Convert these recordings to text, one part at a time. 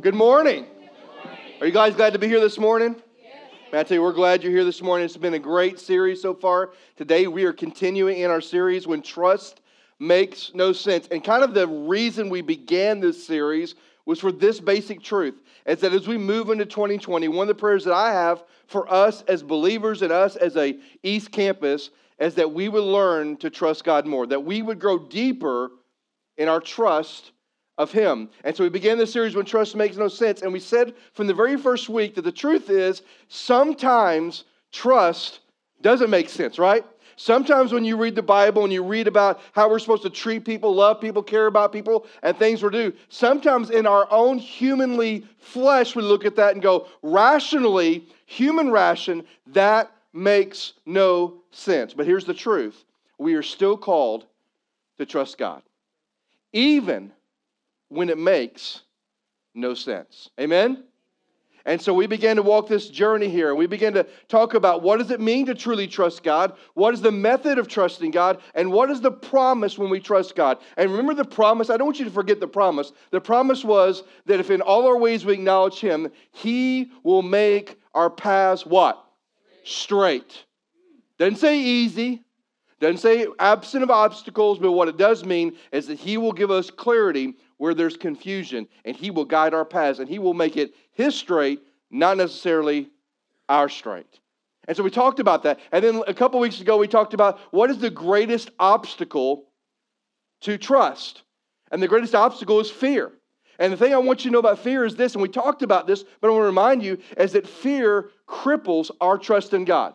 Good morning. Are you guys glad to be here this morning? Man, I tell you, we're glad you're here this morning. It's been a great series so far. Today, we are continuing in our series when trust makes no sense. And kind of the reason we began this series was for this basic truth is that as we move into 2020, one of the prayers that I have for us as believers and us as a East Campus is that we would learn to trust God more, that we would grow deeper in our trust of Him. And so we began this series when trust makes no sense. And we said from the very first week that the truth is sometimes trust doesn't make sense, right? Sometimes when you read the Bible and you read about how we're supposed to treat people, love people, care about people, and things we're due, sometimes in our own humanly flesh, we look at that and go, rationally, human ration, that makes no sense. But here's the truth we are still called to trust God. Even when it makes no sense. Amen? And so we began to walk this journey here. And we began to talk about what does it mean to truly trust God? What is the method of trusting God? And what is the promise when we trust God? And remember the promise, I don't want you to forget the promise. The promise was that if in all our ways we acknowledge him, he will make our paths what? Straight. Doesn't say easy, doesn't say absent of obstacles, but what it does mean is that he will give us clarity where there's confusion, and He will guide our paths, and He will make it His straight, not necessarily our straight. And so we talked about that. And then a couple weeks ago, we talked about what is the greatest obstacle to trust. And the greatest obstacle is fear. And the thing I want you to know about fear is this, and we talked about this, but I want to remind you, is that fear cripples our trust in God.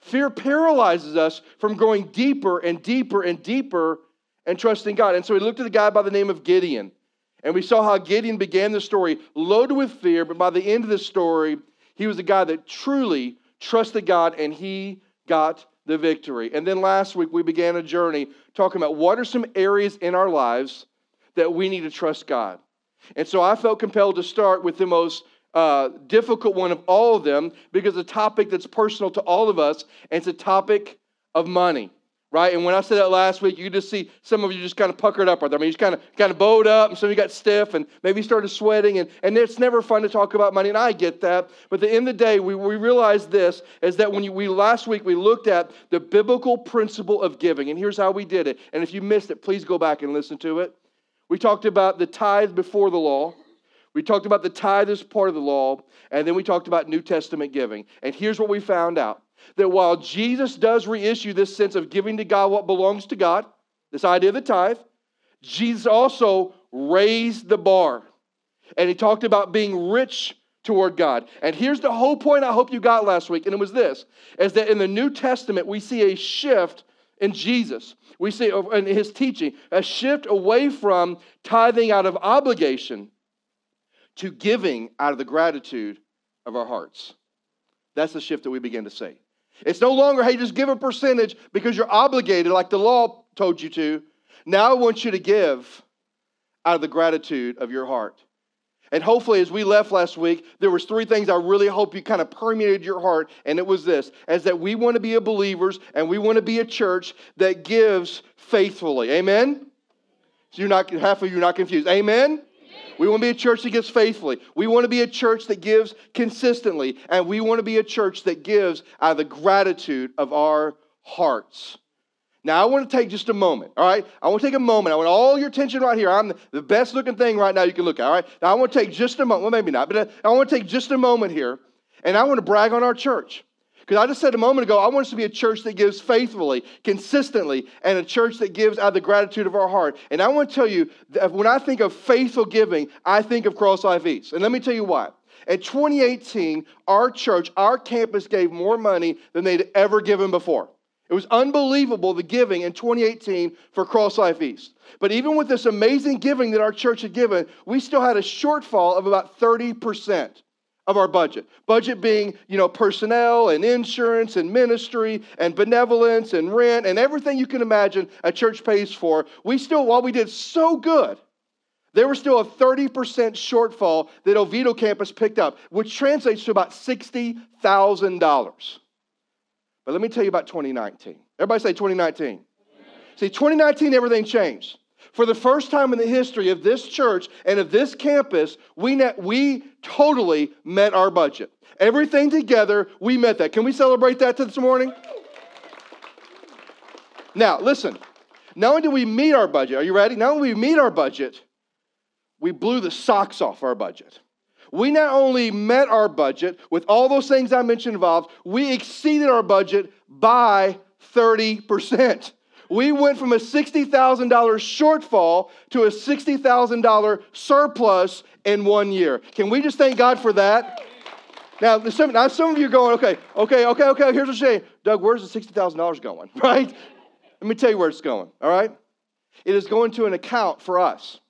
Fear paralyzes us from going deeper and deeper and deeper and trusting God. And so we looked at a guy by the name of Gideon. And we saw how Gideon began the story loaded with fear, but by the end of the story, he was a guy that truly trusted God and he got the victory. And then last week, we began a journey talking about what are some areas in our lives that we need to trust God. And so I felt compelled to start with the most uh, difficult one of all of them because a topic that's personal to all of us, and it's a topic of money right? And when I said that last week, you just see some of you just kind of puckered up right. I mean, you just kind of kind of bowed up, and some of you got stiff, and maybe started sweating, and, and it's never fun to talk about money, and I get that. But at the end of the day, we, we realize this is that when you, we last week we looked at the biblical principle of giving, and here's how we did it. And if you missed it, please go back and listen to it. We talked about the tithe before the law. We talked about the tithe as part of the law, and then we talked about New Testament giving. And here's what we found out that while Jesus does reissue this sense of giving to God what belongs to God, this idea of the tithe, Jesus also raised the bar. And he talked about being rich toward God. And here's the whole point I hope you got last week, and it was this is that in the New Testament, we see a shift in Jesus. We see uh, in his teaching a shift away from tithing out of obligation to giving out of the gratitude of our hearts. That's the shift that we begin to see. It's no longer, hey, just give a percentage because you're obligated like the law told you to. Now I want you to give out of the gratitude of your heart. And hopefully, as we left last week, there was three things I really hope you kind of permeated your heart, and it was this: as that we want to be a believers and we want to be a church that gives faithfully. Amen. So you're not half of you are not confused. Amen. We want to be a church that gives faithfully. We want to be a church that gives consistently. And we want to be a church that gives out of the gratitude of our hearts. Now, I want to take just a moment, all right? I want to take a moment. I want all your attention right here. I'm the best looking thing right now you can look at, all right? Now, I want to take just a moment. Well, maybe not, but uh, I want to take just a moment here, and I want to brag on our church. Because I just said a moment ago, I want us to be a church that gives faithfully, consistently, and a church that gives out of the gratitude of our heart. And I want to tell you that when I think of faithful giving, I think of Cross Life East. And let me tell you why. In 2018, our church, our campus gave more money than they'd ever given before. It was unbelievable the giving in 2018 for Cross Life East. But even with this amazing giving that our church had given, we still had a shortfall of about 30% of our budget. Budget being, you know, personnel and insurance and ministry and benevolence and rent and everything you can imagine a church pays for. We still, while we did so good, there was still a 30% shortfall that Oviedo campus picked up, which translates to about $60,000. But let me tell you about 2019. Everybody say 2019. See, 2019, everything changed. For the first time in the history of this church and of this campus, we, we totally met our budget. Everything together, we met that. Can we celebrate that this morning? Now, listen. Not only did we meet our budget, are you ready? Not only we meet our budget, we blew the socks off our budget. We not only met our budget with all those things I mentioned involved, we exceeded our budget by 30%. We went from a $60,000 shortfall to a $60,000 surplus in one year. Can we just thank God for that? Now, some, now some of you are going, okay, okay, okay, okay, here's what I'm saying. Doug, where's the $60,000 going, right? Let me tell you where it's going, all right? It is going to an account for us.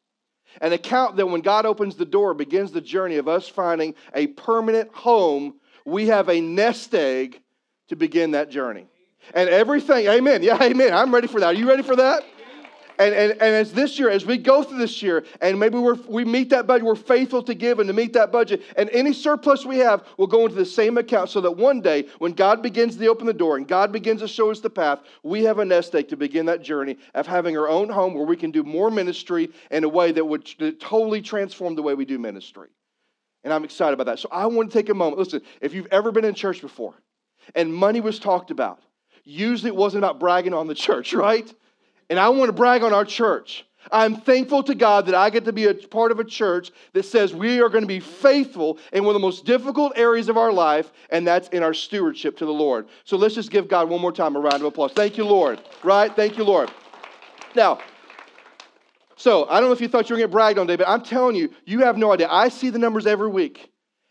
An account that when God opens the door begins the journey of us finding a permanent home. We have a nest egg to begin that journey. And everything, amen. Yeah, amen. I'm ready for that. Are you ready for that? And, and, and as this year, as we go through this year, and maybe we're, we meet that budget, we're faithful to give and to meet that budget, and any surplus we have will go into the same account so that one day, when God begins to open the door and God begins to show us the path, we have a nest egg to begin that journey of having our own home where we can do more ministry in a way that would totally transform the way we do ministry. And I'm excited about that. So I want to take a moment. Listen, if you've ever been in church before and money was talked about, usually it wasn't about bragging on the church, right? And I want to brag on our church. I'm thankful to God that I get to be a part of a church that says we are going to be faithful in one of the most difficult areas of our life, and that's in our stewardship to the Lord. So let's just give God one more time a round of applause. Thank you, Lord. Right? Thank you, Lord. Now, so I don't know if you thought you were going to get bragged on today, but I'm telling you, you have no idea. I see the numbers every week.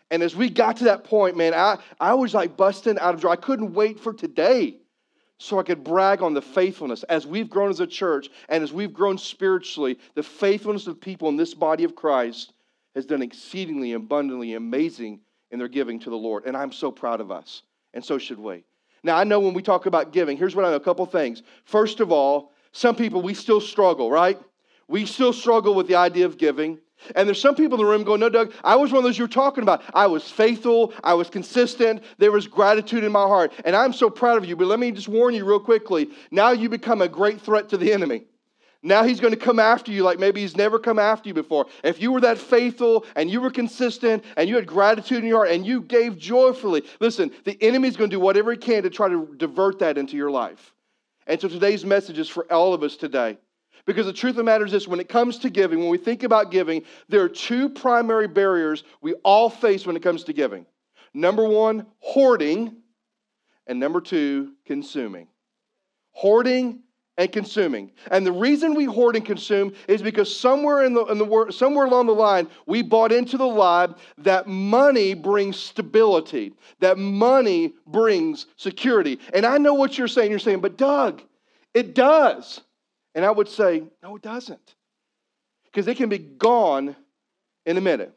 And as we got to that point, man, I, I was like busting out of joy. I couldn't wait for today so I could brag on the faithfulness. As we've grown as a church and as we've grown spiritually, the faithfulness of people in this body of Christ has done exceedingly abundantly amazing in their giving to the Lord. And I'm so proud of us, and so should we. Now, I know when we talk about giving, here's what I know a couple things. First of all, some people, we still struggle, right? We still struggle with the idea of giving. And there's some people in the room going, No, Doug, I was one of those you were talking about. I was faithful, I was consistent, there was gratitude in my heart. And I'm so proud of you. But let me just warn you real quickly now you become a great threat to the enemy. Now he's going to come after you like maybe he's never come after you before. If you were that faithful and you were consistent and you had gratitude in your heart and you gave joyfully, listen, the enemy's going to do whatever he can to try to divert that into your life. And so today's message is for all of us today. Because the truth of the matter is this when it comes to giving, when we think about giving, there are two primary barriers we all face when it comes to giving. Number one, hoarding, and number two, consuming. Hoarding and consuming. And the reason we hoard and consume is because somewhere in the, in the somewhere along the line we bought into the lie that money brings stability, that money brings security. And I know what you're saying. You're saying, but Doug, it does. And I would say, no, it doesn't. Because it can be gone in a minute.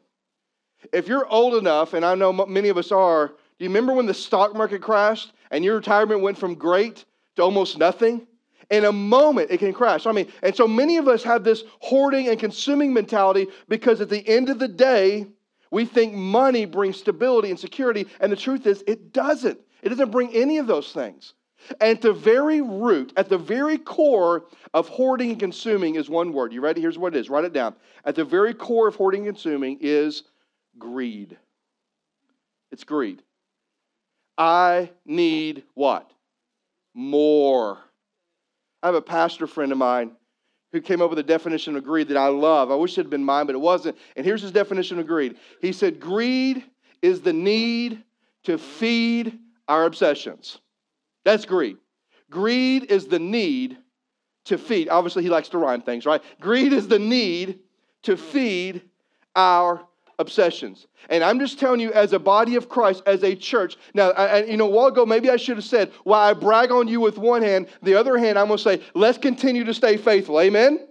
If you're old enough, and I know many of us are, do you remember when the stock market crashed and your retirement went from great to almost nothing? In a moment, it can crash. I mean, and so many of us have this hoarding and consuming mentality because at the end of the day, we think money brings stability and security. And the truth is, it doesn't. It doesn't bring any of those things. At the very root, at the very core of hoarding and consuming is one word. You ready? Here's what it is. Write it down. At the very core of hoarding and consuming is greed. It's greed. I need what? More. I have a pastor friend of mine who came up with a definition of greed that I love. I wish it had been mine, but it wasn't. And here's his definition of greed. He said, Greed is the need to feed our obsessions. That's greed. Greed is the need to feed. Obviously, he likes to rhyme things, right? Greed is the need to feed our obsessions. And I'm just telling you, as a body of Christ, as a church. Now, I, you know, a while ago, maybe I should have said, while I brag on you with one hand, the other hand, I'm going to say, let's continue to stay faithful. Amen?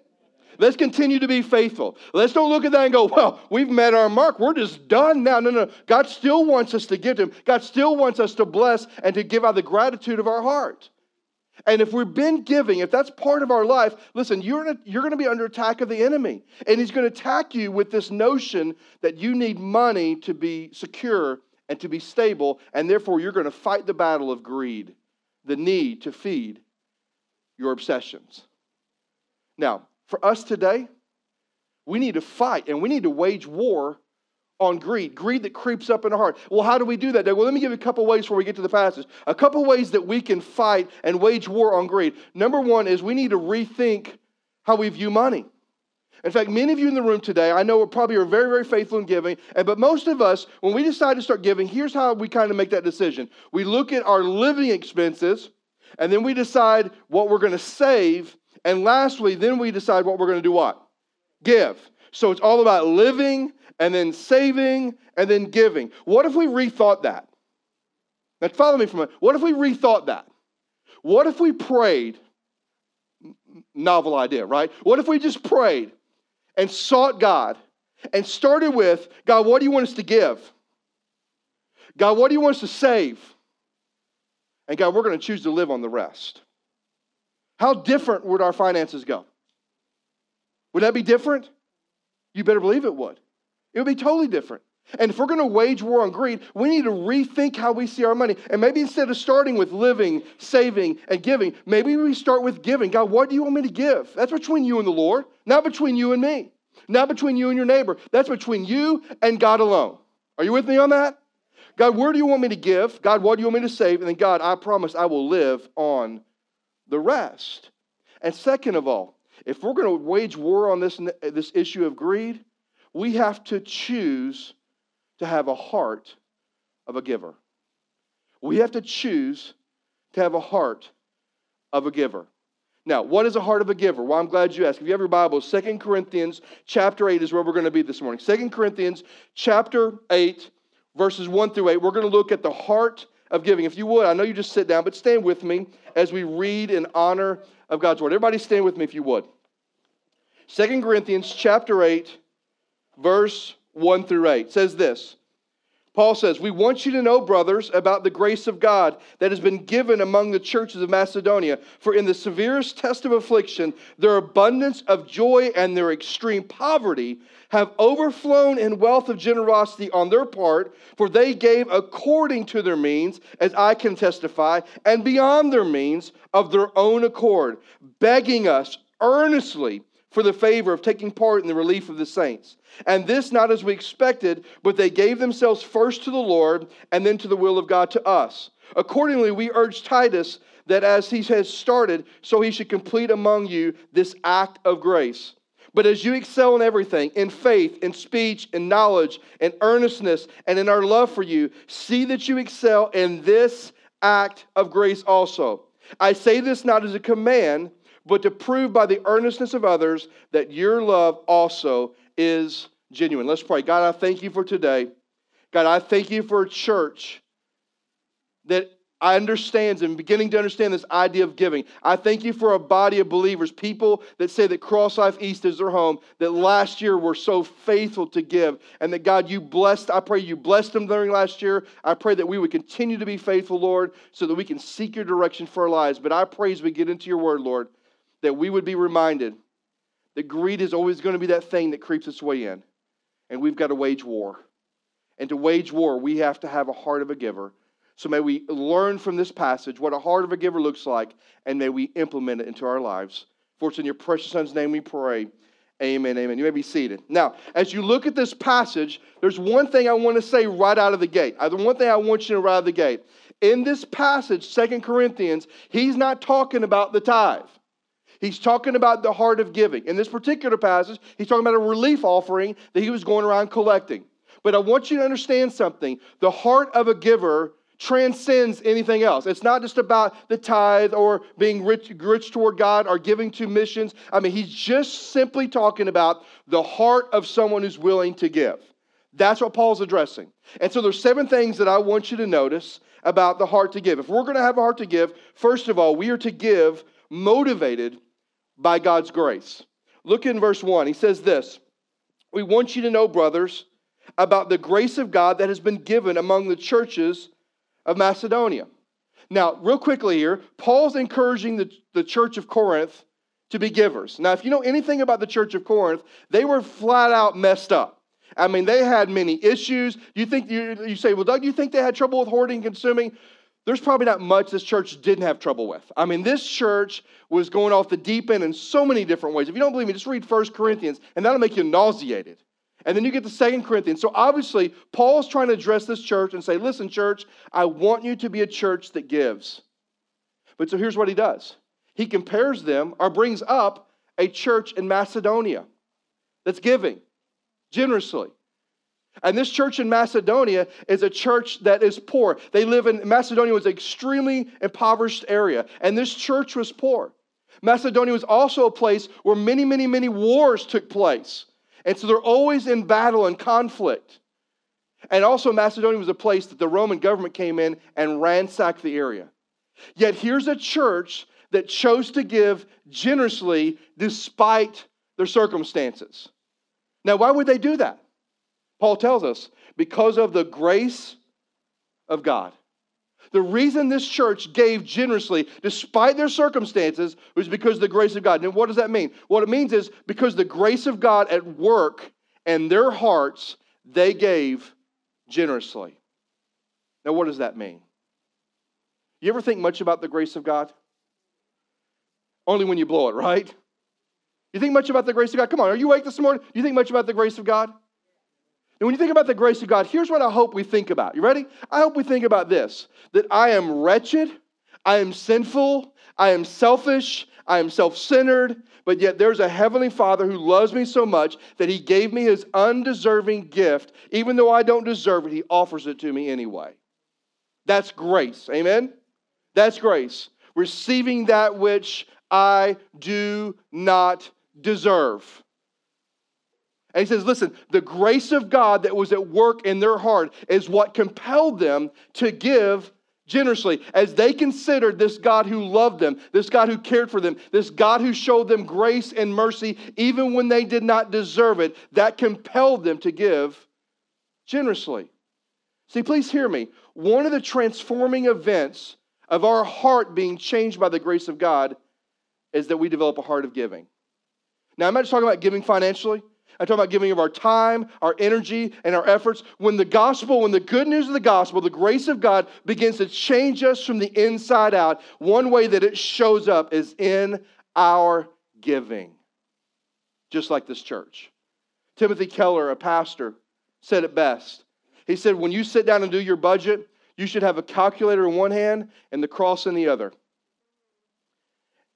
Let's continue to be faithful. Let's don't look at that and go, well, we've met our mark. We're just done now. No, no. God still wants us to give to Him. God still wants us to bless and to give out the gratitude of our heart. And if we've been giving, if that's part of our life, listen, you're, you're going to be under attack of the enemy. And he's going to attack you with this notion that you need money to be secure and to be stable. And therefore, you're going to fight the battle of greed, the need to feed your obsessions. Now, for us today, we need to fight and we need to wage war on greed, greed that creeps up in our heart. Well, how do we do that? Well, let me give you a couple ways before we get to the passage. A couple ways that we can fight and wage war on greed. Number one is we need to rethink how we view money. In fact, many of you in the room today, I know, probably are very, very faithful in giving. And but most of us, when we decide to start giving, here's how we kind of make that decision. We look at our living expenses, and then we decide what we're going to save. And lastly, then we decide what we're going to do what? Give. So it's all about living and then saving and then giving. What if we rethought that? Now, follow me for a minute. What if we rethought that? What if we prayed? Novel idea, right? What if we just prayed and sought God and started with God, what do you want us to give? God, what do you want us to save? And God, we're going to choose to live on the rest. How different would our finances go? Would that be different? You better believe it would. It would be totally different. And if we're going to wage war on greed, we need to rethink how we see our money. And maybe instead of starting with living, saving, and giving, maybe we start with giving. God, what do you want me to give? That's between you and the Lord, not between you and me, not between you and your neighbor. That's between you and God alone. Are you with me on that? God, where do you want me to give? God, what do you want me to save? And then, God, I promise I will live on the rest. And second of all, if we're going to wage war on this, this issue of greed, we have to choose to have a heart of a giver. We have to choose to have a heart of a giver. Now, what is a heart of a giver? Well, I'm glad you asked. If you have your Bible, Second Corinthians chapter 8 is where we're going to be this morning. Second Corinthians chapter 8, verses 1 through 8. We're going to look at the heart of giving. If you would, I know you just sit down, but stand with me as we read in honor of God's word. Everybody stand with me if you would. Second Corinthians chapter 8, verse 1 through 8 says this Paul says, We want you to know, brothers, about the grace of God that has been given among the churches of Macedonia. For in the severest test of affliction, their abundance of joy and their extreme poverty have overflown in wealth of generosity on their part, for they gave according to their means, as I can testify, and beyond their means of their own accord, begging us earnestly for the favor of taking part in the relief of the saints. And this not as we expected, but they gave themselves first to the Lord and then to the will of God to us. Accordingly, we urge Titus that as he has started, so he should complete among you this act of grace. But as you excel in everything, in faith, in speech, in knowledge, in earnestness, and in our love for you, see that you excel in this act of grace also. I say this not as a command but to prove by the earnestness of others that your love also is genuine. Let's pray. God, I thank you for today. God, I thank you for a church that I understands and beginning to understand this idea of giving. I thank you for a body of believers, people that say that Cross Life East is their home, that last year were so faithful to give, and that God, you blessed, I pray you blessed them during last year. I pray that we would continue to be faithful, Lord, so that we can seek your direction for our lives. But I pray as we get into your word, Lord, that we would be reminded that greed is always going to be that thing that creeps its way in. And we've got to wage war. And to wage war, we have to have a heart of a giver. So may we learn from this passage what a heart of a giver looks like, and may we implement it into our lives. For it's in your precious Son's name we pray. Amen, amen. You may be seated. Now, as you look at this passage, there's one thing I want to say right out of the gate. The one thing I want you to right out of the gate. In this passage, Second Corinthians, he's not talking about the tithe. He's talking about the heart of giving. In this particular passage, he's talking about a relief offering that he was going around collecting. But I want you to understand something the heart of a giver transcends anything else. It's not just about the tithe or being rich, rich toward God or giving to missions. I mean, he's just simply talking about the heart of someone who's willing to give. That's what Paul's addressing. And so there's seven things that I want you to notice about the heart to give. If we're going to have a heart to give, first of all, we are to give motivated by God's grace. Look in verse 1. He says this We want you to know, brothers, about the grace of God that has been given among the churches of Macedonia. Now, real quickly here, Paul's encouraging the, the church of Corinth to be givers. Now, if you know anything about the church of Corinth, they were flat out messed up. I mean, they had many issues. You think you, you say, well, Doug, you think they had trouble with hoarding and consuming? There's probably not much this church didn't have trouble with. I mean, this church was going off the deep end in so many different ways. If you don't believe me, just read 1 Corinthians, and that'll make you nauseated. And then you get to Second Corinthians. So obviously, Paul's trying to address this church and say, listen, church, I want you to be a church that gives. But so here's what he does he compares them or brings up a church in Macedonia that's giving generously. And this church in Macedonia is a church that is poor. They live in Macedonia was an extremely impoverished area, and this church was poor. Macedonia was also a place where many, many, many wars took place. And so they're always in battle and conflict. And also, Macedonia was a place that the Roman government came in and ransacked the area. Yet here's a church that chose to give generously despite their circumstances. Now, why would they do that? Paul tells us because of the grace of God. The reason this church gave generously despite their circumstances was because of the grace of God. And what does that mean? What it means is because the grace of God at work in their hearts, they gave generously. Now, what does that mean? You ever think much about the grace of God? Only when you blow it, right? You think much about the grace of God? Come on, are you awake this morning? You think much about the grace of God? And when you think about the grace of God, here's what I hope we think about. You ready? I hope we think about this that I am wretched, I am sinful, I am selfish, I am self centered, but yet there's a heavenly Father who loves me so much that he gave me his undeserving gift. Even though I don't deserve it, he offers it to me anyway. That's grace. Amen? That's grace. Receiving that which I do not deserve. And he says, listen, the grace of God that was at work in their heart is what compelled them to give generously as they considered this God who loved them, this God who cared for them, this God who showed them grace and mercy even when they did not deserve it. That compelled them to give generously. See, please hear me. One of the transforming events of our heart being changed by the grace of God is that we develop a heart of giving. Now, I'm not just talking about giving financially. I'm talking about giving of our time, our energy, and our efforts. When the gospel, when the good news of the gospel, the grace of God begins to change us from the inside out, one way that it shows up is in our giving, just like this church. Timothy Keller, a pastor, said it best. He said, When you sit down and do your budget, you should have a calculator in one hand and the cross in the other.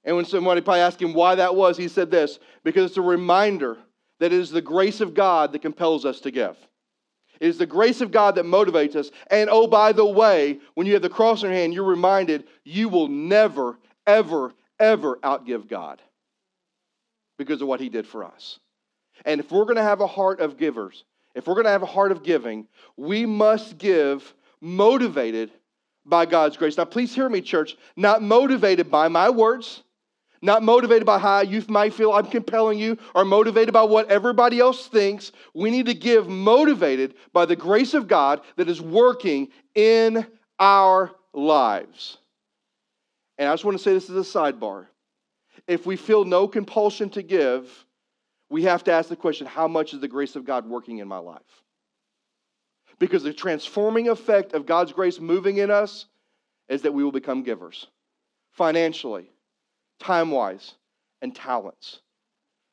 And when somebody probably asked him why that was, he said this because it's a reminder that it is the grace of God that compels us to give. It is the grace of God that motivates us. And oh, by the way, when you have the cross in your hand, you're reminded you will never, ever, ever outgive God because of what He did for us. And if we're going to have a heart of givers, if we're going to have a heart of giving, we must give motivated by God's grace. Now, please hear me, church, not motivated by my words not motivated by how you might feel I'm compelling you, or motivated by what everybody else thinks. We need to give motivated by the grace of God that is working in our lives. And I just want to say this as a sidebar. If we feel no compulsion to give, we have to ask the question how much is the grace of God working in my life? Because the transforming effect of God's grace moving in us is that we will become givers financially time wise, and talents.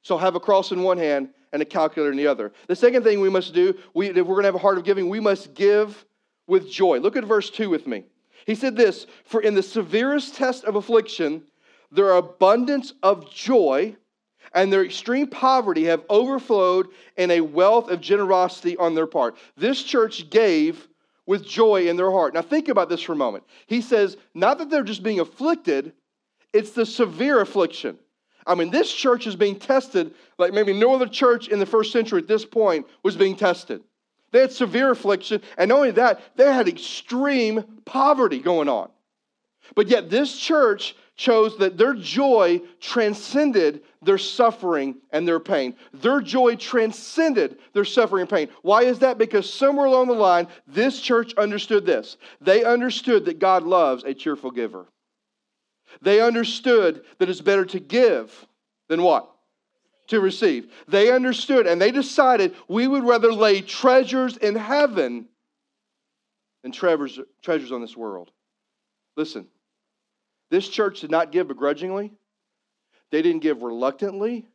So have a cross in one hand and a calculator in the other. The second thing we must do, we, if we're going to have a heart of giving, we must give with joy. Look at verse 2 with me. He said this For in the severest test of affliction, their abundance of joy and their extreme poverty have overflowed in a wealth of generosity on their part. This church gave with joy in their heart. Now, think about this for a moment. He says, not that they're just being afflicted, it's the severe affliction. I mean, this church is being tested like maybe no other church in the first century at this point was being tested. They had severe affliction, and not only that, they had extreme poverty going on. But yet, this church chose that their joy transcended their suffering and their pain. Their joy transcended their suffering and pain. Why is that? Because somewhere along the line, this church understood this. They understood that God loves a cheerful giver. They understood that it's better to give than what? To receive. They understood and they decided we would rather lay treasures in heaven than treasures, treasures on this world. listen, this church did not give begrudgingly, they didn't give reluctantly.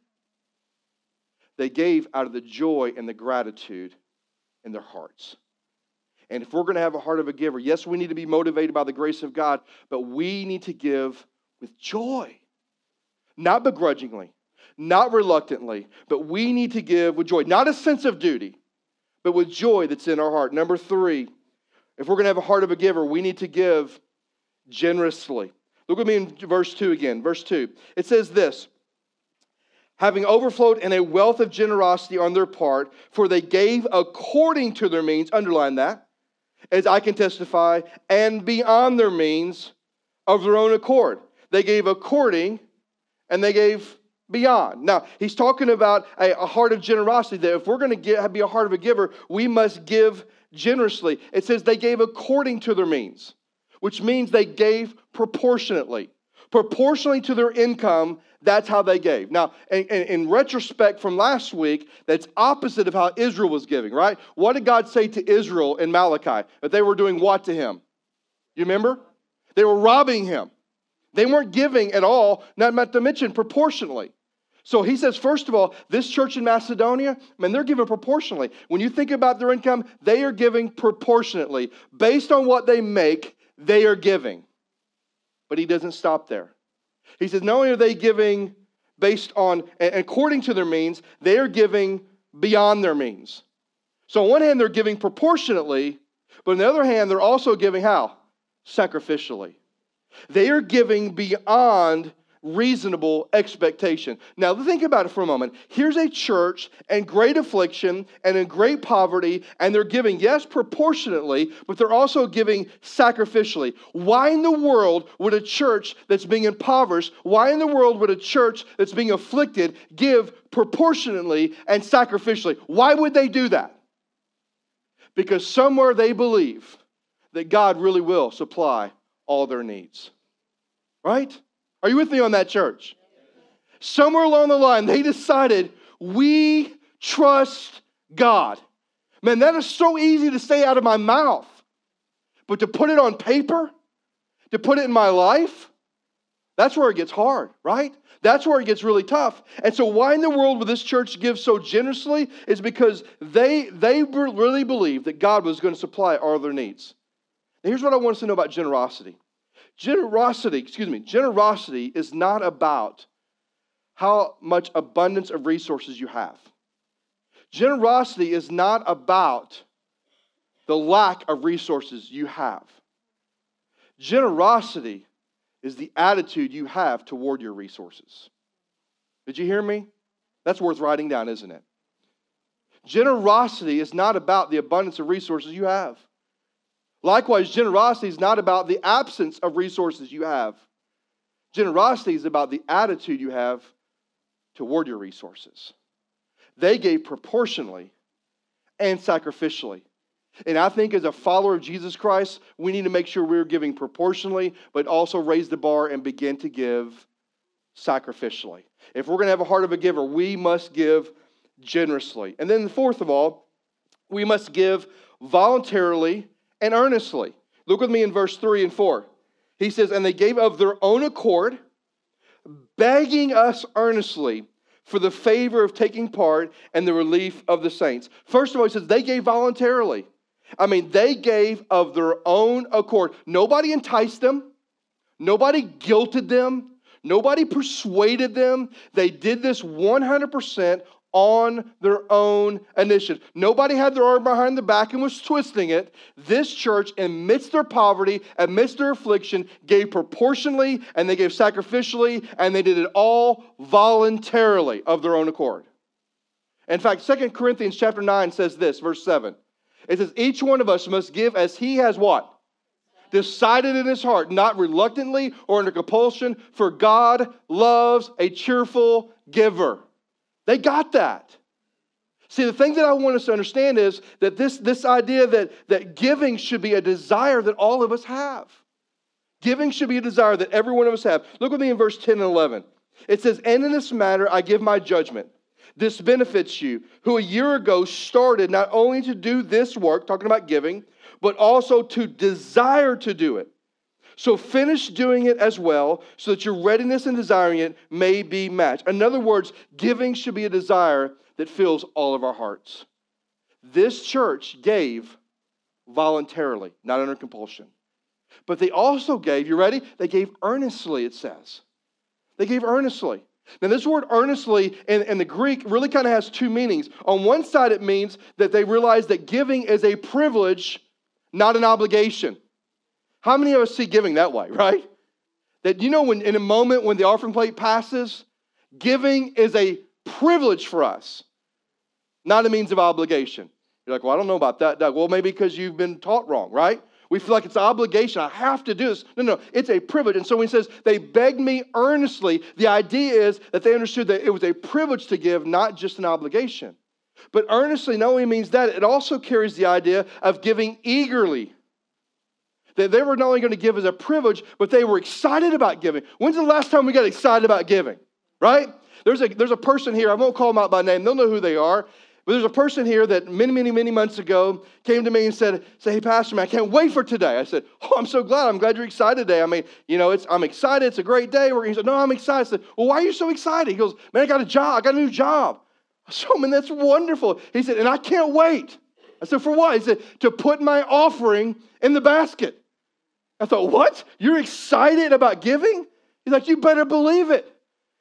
They gave out of the joy and the gratitude in their hearts. And if we're going to have a heart of a giver, yes, we need to be motivated by the grace of God, but we need to give with joy, not begrudgingly, not reluctantly, but we need to give with joy, not a sense of duty, but with joy that's in our heart. Number three, if we're going to have a heart of a giver, we need to give generously. Look with me in verse 2 again. Verse 2. It says this having overflowed in a wealth of generosity on their part, for they gave according to their means, underline that, as I can testify, and beyond their means of their own accord. They gave according and they gave beyond. Now, he's talking about a, a heart of generosity that if we're going to be a heart of a giver, we must give generously. It says they gave according to their means, which means they gave proportionately. Proportionally to their income, that's how they gave. Now, in, in, in, retrospect from last week, that's opposite of how Israel was giving, right? What did God say to Israel in Malachi? That they were doing what to him? You remember? They were robbing him. They weren't giving at all, not to mention proportionally. So he says, first of all, this church in Macedonia, man, they're giving proportionally. When you think about their income, they are giving proportionately. Based on what they make, they are giving. But he doesn't stop there. He says, not only are they giving based on, according to their means, they are giving beyond their means. So, on one hand, they're giving proportionately, but on the other hand, they're also giving how? Sacrificially. They are giving beyond reasonable expectation. Now, think about it for a moment. Here's a church in great affliction and in great poverty, and they're giving, yes, proportionately, but they're also giving sacrificially. Why in the world would a church that's being impoverished, why in the world would a church that's being afflicted give proportionately and sacrificially? Why would they do that? Because somewhere they believe that God really will supply all their needs. Right? Are you with me on that church? Somewhere along the line, they decided we trust God. Man, that is so easy to say out of my mouth. But to put it on paper, to put it in my life, that's where it gets hard, right? That's where it gets really tough. And so, why in the world would this church give so generously? Is because they, they really believed that God was going to supply all their needs. Here's what I want us to know about generosity Generosity, excuse me, generosity is not about how much abundance of resources you have. Generosity is not about the lack of resources you have. Generosity is the attitude you have toward your resources. Did you hear me? That's worth writing down, isn't it? Generosity is not about the abundance of resources you have. Likewise, generosity is not about the absence of resources you have. Generosity is about the attitude you have toward your resources. They gave proportionally and sacrificially. And I think as a follower of Jesus Christ, we need to make sure we're giving proportionally, but also raise the bar and begin to give sacrificially. If we're going to have a heart of a giver, we must give generously. And then, fourth of all, we must give voluntarily and earnestly. Look with me in verse 3 and 4. He says, And they gave of their own accord, begging us earnestly for the favor of taking part and the relief of the saints. First of all, he says, They gave voluntarily. I mean, they gave of their own accord. Nobody enticed them, nobody guilted them, nobody persuaded them. They did this 100% on their own initiative. Nobody had their arm behind the back and was twisting it. This church, amidst their poverty, amidst their affliction, gave proportionally and they gave sacrificially and they did it all voluntarily of their own accord. In fact, Second Corinthians chapter 9 says this, verse 7. It says, Each one of us must give as he has what? Decided in his heart, not reluctantly or under compulsion, for God loves a cheerful giver. They got that. See, the thing that I want us to understand is that this, this idea that, that giving should be a desire that all of us have. Giving should be a desire that every one of us have. Look with me in verse 10 and 11. It says, And in this matter I give my judgment. This benefits you, who a year ago started not only to do this work, talking about giving, but also to desire to do it. So finish doing it as well, so that your readiness in desiring it may be matched. In other words, giving should be a desire that fills all of our hearts. This church gave voluntarily, not under compulsion. But they also gave, you ready? They gave earnestly, it says. They gave earnestly. Now, this word earnestly in, in the Greek really kind of has two meanings. On one side, it means that they realize that giving is a privilege, not an obligation. How many of us see giving that way, right? That you know, when in a moment when the offering plate passes, giving is a privilege for us, not a means of obligation. You're like, well, I don't know about that, Doug. Well, maybe because you've been taught wrong, right? We feel like it's an obligation. I have to do this. No, no, it's a privilege. And so when he says, they begged me earnestly, the idea is that they understood that it was a privilege to give, not just an obligation. But earnestly not only means that, it also carries the idea of giving eagerly. That they were not only going to give as a privilege, but they were excited about giving. When's the last time we got excited about giving? Right? There's a, there's a person here, I won't call them out by name, they'll know who they are. But there's a person here that many, many, many months ago came to me and said, say, hey, Pastor, man, I can't wait for today. I said, oh, I'm so glad. I'm glad you're excited today. I mean, you know, it's, I'm excited. It's a great day. He said, no, I'm excited. I said, well, why are you so excited? He goes, man, I got a job. I got a new job. I said, oh, man, that's wonderful. He said, and I can't wait. I said, for what? He said, to put my offering in the basket. I thought, what? You're excited about giving? He's like, you better believe it.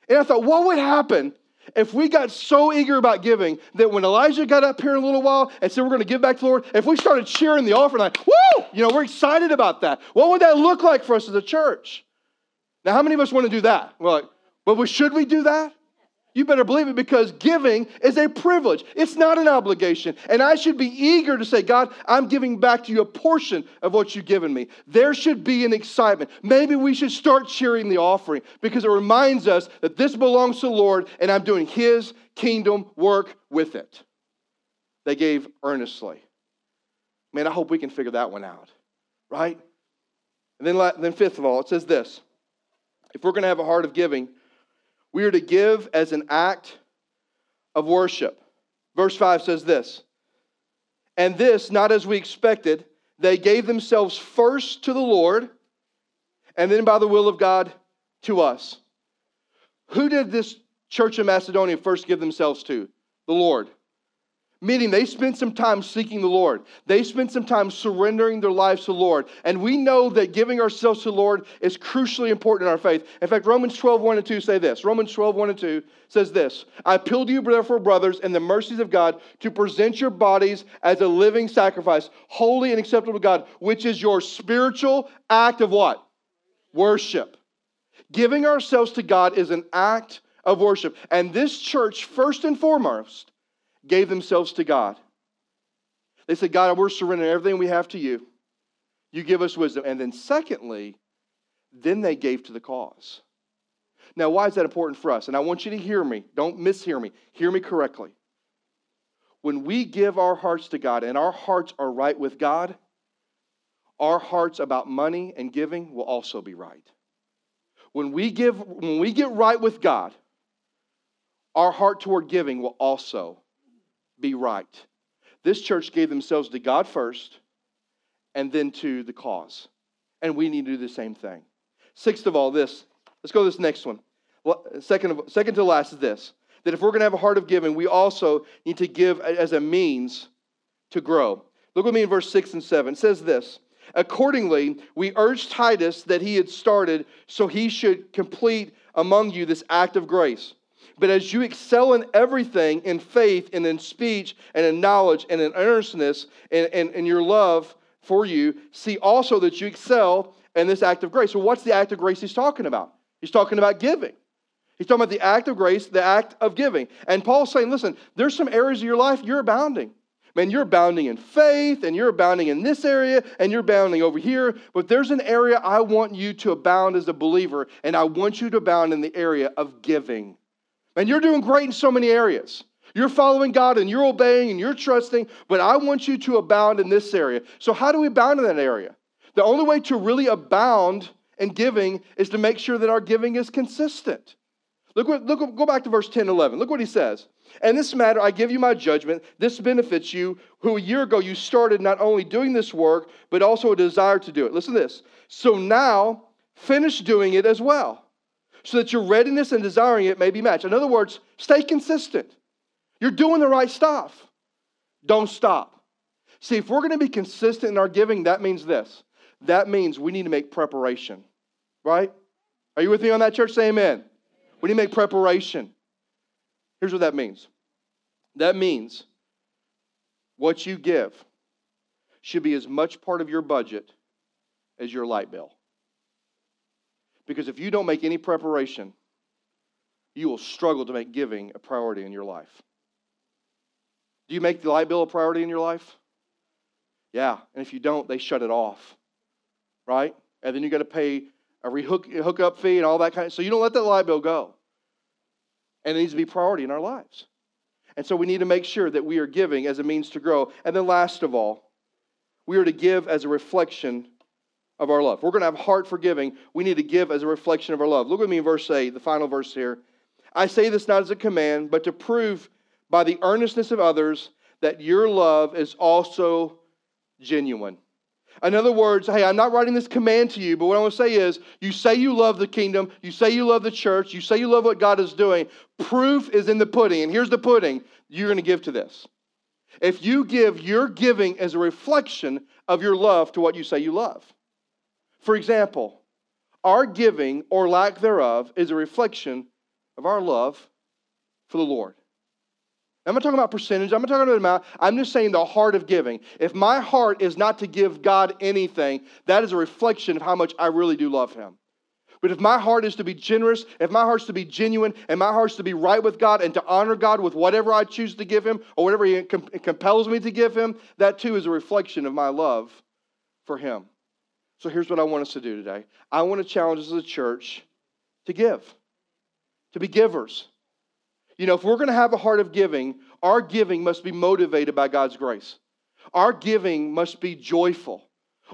And I thought, what would happen if we got so eager about giving that when Elijah got up here in a little while and said we're going to give back to the Lord, if we started cheering the offering, like, woo, you know, we're excited about that. What would that look like for us as a church? Now, how many of us want to do that? We're like, well, should we do that? You better believe it because giving is a privilege. It's not an obligation. And I should be eager to say, God, I'm giving back to you a portion of what you've given me. There should be an excitement. Maybe we should start cheering the offering because it reminds us that this belongs to the Lord and I'm doing his kingdom work with it. They gave earnestly. Man, I hope we can figure that one out, right? And then, then fifth of all, it says this if we're going to have a heart of giving, we are to give as an act of worship. Verse 5 says this And this, not as we expected, they gave themselves first to the Lord, and then by the will of God to us. Who did this church of Macedonia first give themselves to? The Lord. Meaning they spent some time seeking the Lord. They spent some time surrendering their lives to the Lord. And we know that giving ourselves to the Lord is crucially important in our faith. In fact, Romans 12, 1 and 2 say this. Romans 12, 1 and 2 says this I appeal to you, therefore, brothers, in the mercies of God, to present your bodies as a living sacrifice, holy and acceptable to God, which is your spiritual act of what? Worship. Giving ourselves to God is an act of worship. And this church, first and foremost, gave themselves to God. They said, God, we're surrendering everything we have to you. You give us wisdom. And then, secondly, then they gave to the cause. Now, why is that important for us? And I want you to hear me. Don't mishear me. Hear me correctly. When we give our hearts to God and our hearts are right with God, our hearts about money and giving will also be right. When we give, when we get right with God, our heart toward giving will also be right. This church gave themselves to God first and then to the cause. And we need to do the same thing. Sixth of all, this. Let's go to this next one. Well, second, of, second to last is this that if we're going to have a heart of giving, we also need to give as a means to grow. Look with me in verse 6 and 7. It says this Accordingly, we urged Titus that he had started so he should complete among you this act of grace. But as you excel in everything, in faith and in speech and in knowledge and in earnestness and in your love for you, see also that you excel in this act of grace. So, what's the act of grace he's talking about? He's talking about giving. He's talking about the act of grace, the act of giving. And Paul's saying, listen, there's some areas of your life you're abounding. Man, you're abounding in faith, and you're abounding in this area, and you're abounding over here. But there's an area I want you to abound as a believer, and I want you to abound in the area of giving. And you're doing great in so many areas. You're following God and you're obeying and you're trusting, but I want you to abound in this area. So, how do we abound in that area? The only way to really abound in giving is to make sure that our giving is consistent. Look, look go back to verse 10 11. Look what he says. And this matter, I give you my judgment. This benefits you, who a year ago you started not only doing this work, but also a desire to do it. Listen to this. So now, finish doing it as well, so that your readiness and desiring it may be matched. In other words, stay consistent. You're doing the right stuff. Don't stop. See, if we're going to be consistent in our giving, that means this. That means we need to make preparation, right? Are you with me on that, church? Say amen. We need to make preparation. Here's what that means that means what you give should be as much part of your budget as your light bill. Because if you don't make any preparation, you will struggle to make giving a priority in your life. Do you make the light bill a priority in your life? Yeah, and if you don't, they shut it off, right? And then you got to pay a rehook hookup fee and all that kind of. So you don't let that light bill go, and it needs to be priority in our lives. And so we need to make sure that we are giving as a means to grow. And then last of all, we are to give as a reflection of our love. We're going to have heart for giving. We need to give as a reflection of our love. Look with me in verse 8, the final verse here. I say this not as a command, but to prove by the earnestness of others that your love is also genuine. In other words, hey, I'm not writing this command to you, but what I want to say is you say you love the kingdom, you say you love the church, you say you love what God is doing. Proof is in the pudding. And here's the pudding you're going to give to this. If you give, you're giving as a reflection of your love to what you say you love. For example, our giving or lack thereof is a reflection of our love for the Lord. I'm not talking about percentage. I'm not talking about amount. I'm just saying the heart of giving. If my heart is not to give God anything, that is a reflection of how much I really do love Him. But if my heart is to be generous, if my heart's to be genuine, and my heart's to be right with God and to honor God with whatever I choose to give Him or whatever He compels me to give Him, that too is a reflection of my love for Him. So here's what I want us to do today I want to challenge us as a church to give, to be givers. You know, if we're going to have a heart of giving, our giving must be motivated by God's grace. Our giving must be joyful.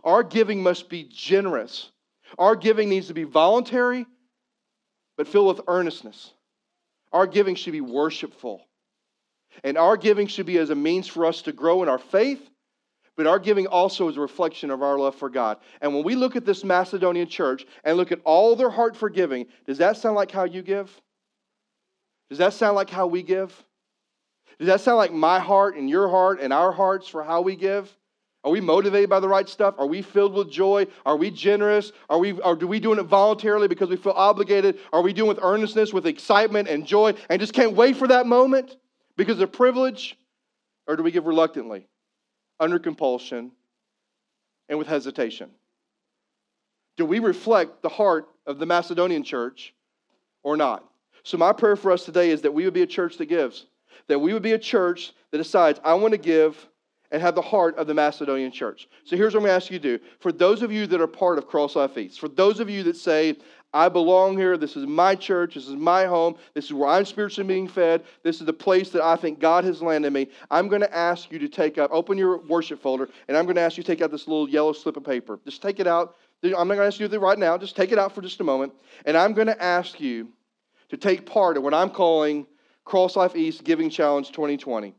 Our giving must be generous. Our giving needs to be voluntary, but filled with earnestness. Our giving should be worshipful. And our giving should be as a means for us to grow in our faith, but our giving also is a reflection of our love for God. And when we look at this Macedonian church and look at all their heart for giving, does that sound like how you give? Does that sound like how we give? Does that sound like my heart and your heart and our hearts for how we give? Are we motivated by the right stuff? Are we filled with joy? Are we generous? Are we are do we doing it voluntarily because we feel obligated? Are we doing it with earnestness, with excitement and joy, and just can't wait for that moment because of privilege? Or do we give reluctantly, under compulsion, and with hesitation? Do we reflect the heart of the Macedonian church or not? So, my prayer for us today is that we would be a church that gives, that we would be a church that decides, I want to give and have the heart of the Macedonian church. So, here's what I'm going to ask you to do. For those of you that are part of Cross Life East, for those of you that say, I belong here, this is my church, this is my home, this is where I'm spiritually being fed, this is the place that I think God has landed me, I'm going to ask you to take up, open your worship folder, and I'm going to ask you to take out this little yellow slip of paper. Just take it out. I'm not going to ask you to do it right now. Just take it out for just a moment. And I'm going to ask you to take part in what I'm calling Cross Life East Giving Challenge 2020.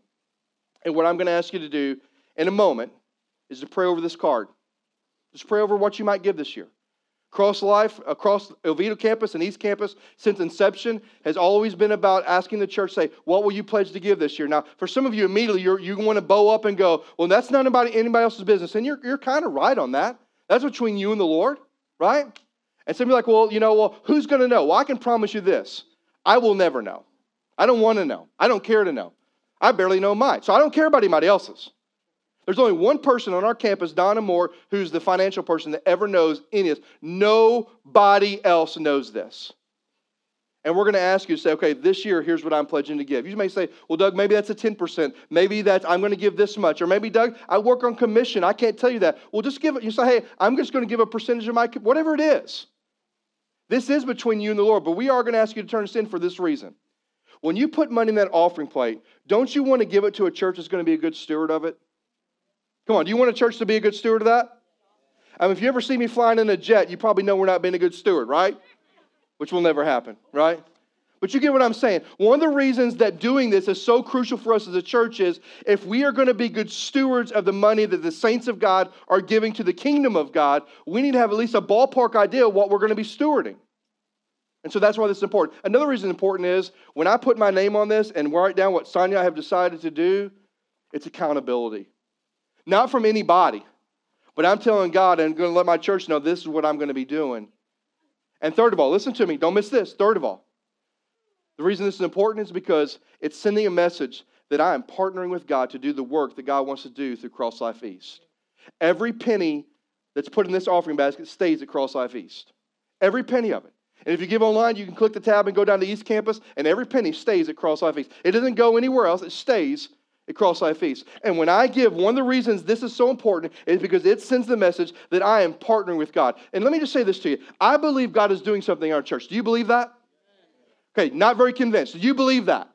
And what I'm going to ask you to do in a moment is to pray over this card. Just pray over what you might give this year. Cross Life, across Oviedo campus and East campus, since inception, has always been about asking the church, say, what will you pledge to give this year? Now, for some of you, immediately you're, you want to bow up and go, well, that's not anybody, anybody else's business. And you're, you're kind of right on that. That's between you and the Lord, right? And some of you are like, well, you know, well, who's going to know? Well, I can promise you this I will never know. I don't want to know. I don't care to know. I barely know mine. So I don't care about anybody else's. There's only one person on our campus, Donna Moore, who's the financial person that ever knows any of this. Nobody else knows this. And we're going to ask you to say, okay, this year, here's what I'm pledging to give. You may say, well, Doug, maybe that's a 10%. Maybe that's, I'm going to give this much. Or maybe, Doug, I work on commission. I can't tell you that. Well, just give it. You say, hey, I'm just going to give a percentage of my, whatever it is. This is between you and the Lord, but we are going to ask you to turn us in for this reason. When you put money in that offering plate, don't you want to give it to a church that's going to be a good steward of it? Come on, do you want a church to be a good steward of that? I mean, if you ever see me flying in a jet, you probably know we're not being a good steward, right? Which will never happen, right? But you get what I'm saying. One of the reasons that doing this is so crucial for us as a church is if we are going to be good stewards of the money that the saints of God are giving to the kingdom of God, we need to have at least a ballpark idea of what we're going to be stewarding. And so that's why this is important. Another reason important is when I put my name on this and write down what Sonia have decided to do, it's accountability. Not from anybody, but I'm telling God and I'm going to let my church know this is what I'm going to be doing. And third of all, listen to me, don't miss this. Third of all, the reason this is important is because it's sending a message that I am partnering with God to do the work that God wants to do through Cross Life East. Every penny that's put in this offering basket stays at Cross Life East. Every penny of it. And if you give online, you can click the tab and go down to East Campus, and every penny stays at Cross Life East. It doesn't go anywhere else, it stays at Cross Life East. And when I give, one of the reasons this is so important is because it sends the message that I am partnering with God. And let me just say this to you I believe God is doing something in our church. Do you believe that? Okay, not very convinced. Do you believe that?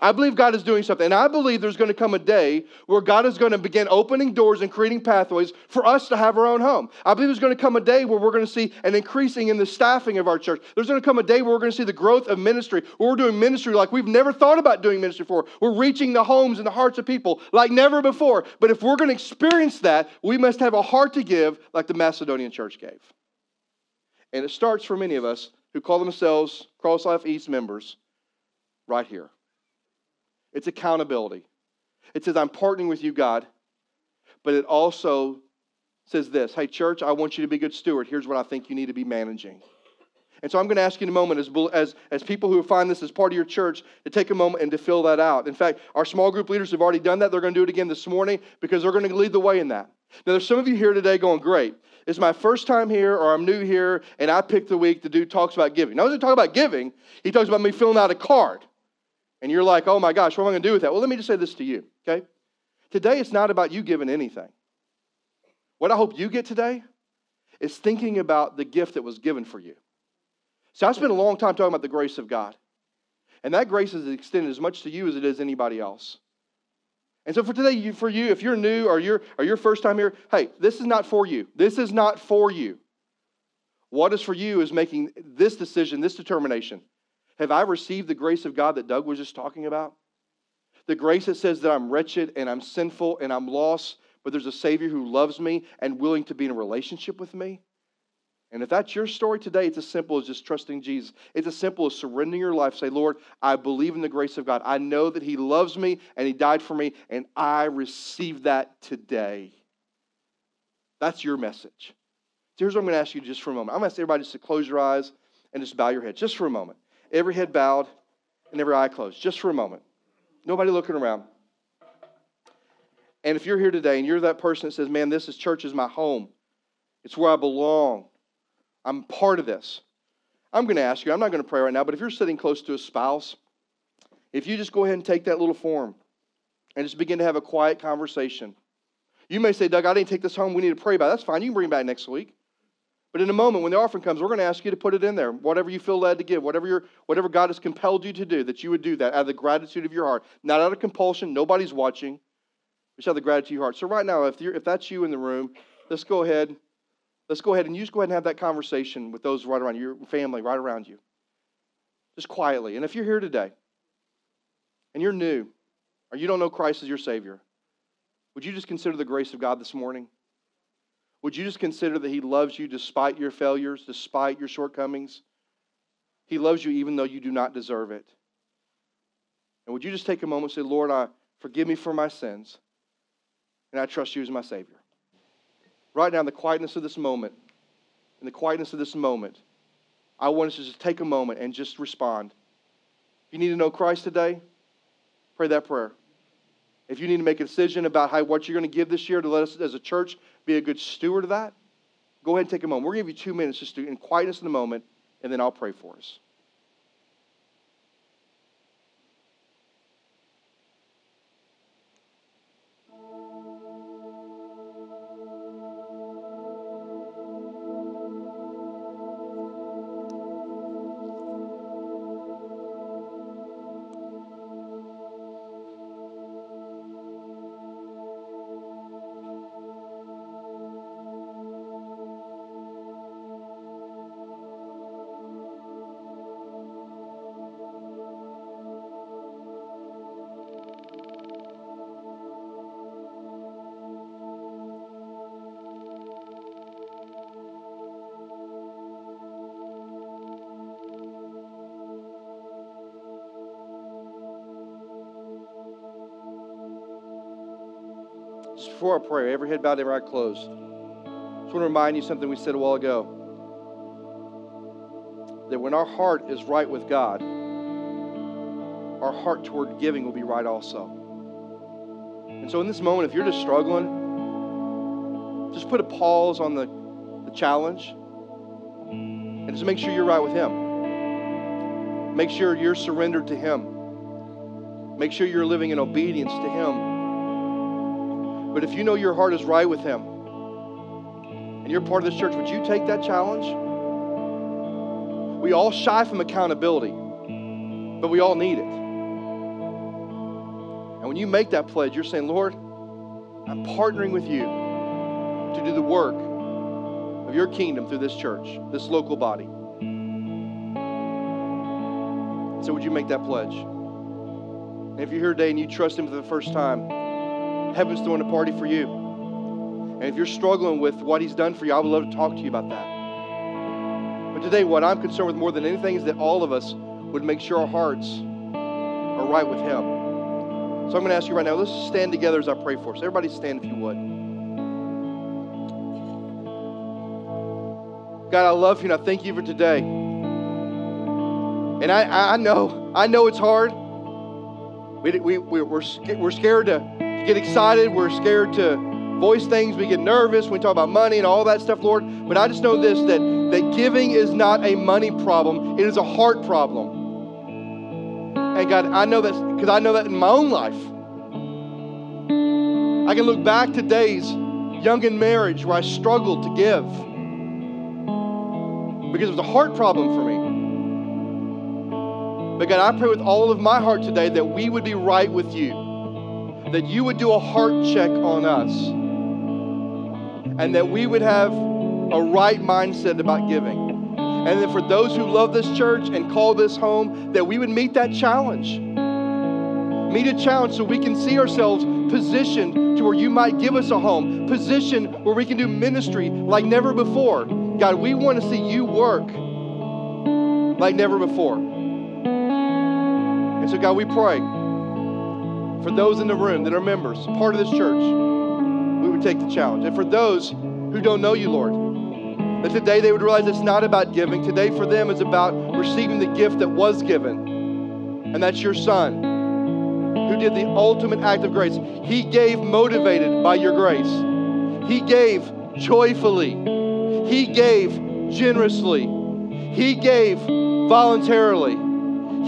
I believe God is doing something. And I believe there's going to come a day where God is going to begin opening doors and creating pathways for us to have our own home. I believe there's going to come a day where we're going to see an increasing in the staffing of our church. There's going to come a day where we're going to see the growth of ministry, where we're doing ministry like we've never thought about doing ministry before. We're reaching the homes and the hearts of people like never before. But if we're going to experience that, we must have a heart to give like the Macedonian church gave. And it starts for many of us who call themselves Cross Life East members right here. It's accountability. It says, I'm partnering with you, God, but it also says this Hey, church, I want you to be a good steward. Here's what I think you need to be managing. And so I'm going to ask you in a moment, as, as, as people who find this as part of your church, to take a moment and to fill that out. In fact, our small group leaders have already done that. They're going to do it again this morning because they're going to lead the way in that. Now, there's some of you here today going, Great, it's my first time here or I'm new here, and I picked the week the dude talks about giving. Now, doesn't talk about giving, he talks about me filling out a card. And you're like, oh my gosh, what am I going to do with that? Well, let me just say this to you, okay? Today, it's not about you giving anything. What I hope you get today is thinking about the gift that was given for you. So I spent a long time talking about the grace of God. And that grace is extended as much to you as it is anybody else. And so for today, for you, if you're new or you're or your first time here, hey, this is not for you. This is not for you. What is for you is making this decision, this determination. Have I received the grace of God that Doug was just talking about? The grace that says that I'm wretched and I'm sinful and I'm lost, but there's a Savior who loves me and willing to be in a relationship with me. And if that's your story today, it's as simple as just trusting Jesus. It's as simple as surrendering your life. Say, Lord, I believe in the grace of God. I know that He loves me and He died for me, and I receive that today. That's your message. So here's what I'm going to ask you just for a moment. I'm going to ask everybody just to close your eyes and just bow your head just for a moment. Every head bowed and every eye closed, just for a moment. Nobody looking around. And if you're here today and you're that person that says, man, this is church is my home, it's where I belong. I'm part of this. I'm going to ask you, I'm not going to pray right now, but if you're sitting close to a spouse, if you just go ahead and take that little form and just begin to have a quiet conversation. You may say, Doug, I didn't take this home. We need to pray about it. That's fine. You can bring it back next week. But in a moment, when the offering comes, we're going to ask you to put it in there. Whatever you feel led to give, whatever, you whatever God has compelled you to do, that you would do that out of the gratitude of your heart, not out of compulsion. Nobody's watching. Just out of the gratitude of your heart. So right now, if, if that's you in the room, let's go ahead Let's go ahead and you just go ahead and have that conversation with those right around you, your family right around you. Just quietly. And if you're here today and you're new or you don't know Christ as your Savior, would you just consider the grace of God this morning? Would you just consider that He loves you despite your failures, despite your shortcomings? He loves you even though you do not deserve it. And would you just take a moment and say, Lord, I forgive me for my sins, and I trust you as my Savior? right now in the quietness of this moment, in the quietness of this moment, I want us to just take a moment and just respond. If you need to know Christ today, pray that prayer. If you need to make a decision about how, what you're going to give this year to let us as a church be a good steward of that, go ahead and take a moment. We're going to give you two minutes just to, in quietness in the moment, and then I'll pray for us. Just before I pray, every head bowed, every eye closed. Just want to remind you something we said a while ago. That when our heart is right with God, our heart toward giving will be right also. And so, in this moment, if you're just struggling, just put a pause on the, the challenge and just make sure you're right with Him. Make sure you're surrendered to Him. Make sure you're living in obedience to Him. But if you know your heart is right with Him and you're part of this church, would you take that challenge? We all shy from accountability, but we all need it. And when you make that pledge, you're saying, Lord, I'm partnering with you to do the work of your kingdom through this church, this local body. So, would you make that pledge? And if you're here today and you trust Him for the first time, heaven's throwing a party for you. And if you're struggling with what He's done for you, I would love to talk to you about that. But today, what I'm concerned with more than anything is that all of us would make sure our hearts are right with Him. So I'm going to ask you right now, let's stand together as I pray for us. Everybody stand if you would. God, I love you and I thank you for today. And I, I know, I know it's hard. We, we, we're, we're scared to get excited. We're scared to voice things. We get nervous. We talk about money and all that stuff, Lord. But I just know this that, that giving is not a money problem, it is a heart problem. And God, I know that because I know that in my own life. I can look back to days young in marriage where I struggled to give because it was a heart problem for me. But God, I pray with all of my heart today that we would be right with you, that you would do a heart check on us, and that we would have a right mindset about giving. And then for those who love this church and call this home, that we would meet that challenge. Meet a challenge so we can see ourselves positioned to where you might give us a home, positioned where we can do ministry like never before. God, we want to see you work like never before. And so, God, we pray for those in the room that are members, part of this church, we would take the challenge. And for those who don't know you, Lord, that today they would realize it's not about giving. Today for them is about receiving the gift that was given. And that's your son who did the ultimate act of grace. He gave motivated by your grace. He gave joyfully. He gave generously. He gave voluntarily.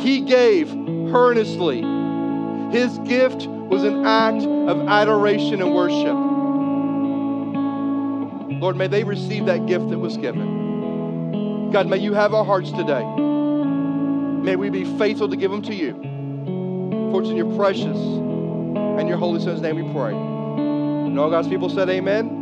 He gave earnestly. His gift was an act of adoration and worship. Lord, may they receive that gift that was given. God, may you have our hearts today. May we be faithful to give them to you. For it's in your precious and your holy son's name we pray. And all God's people said, Amen.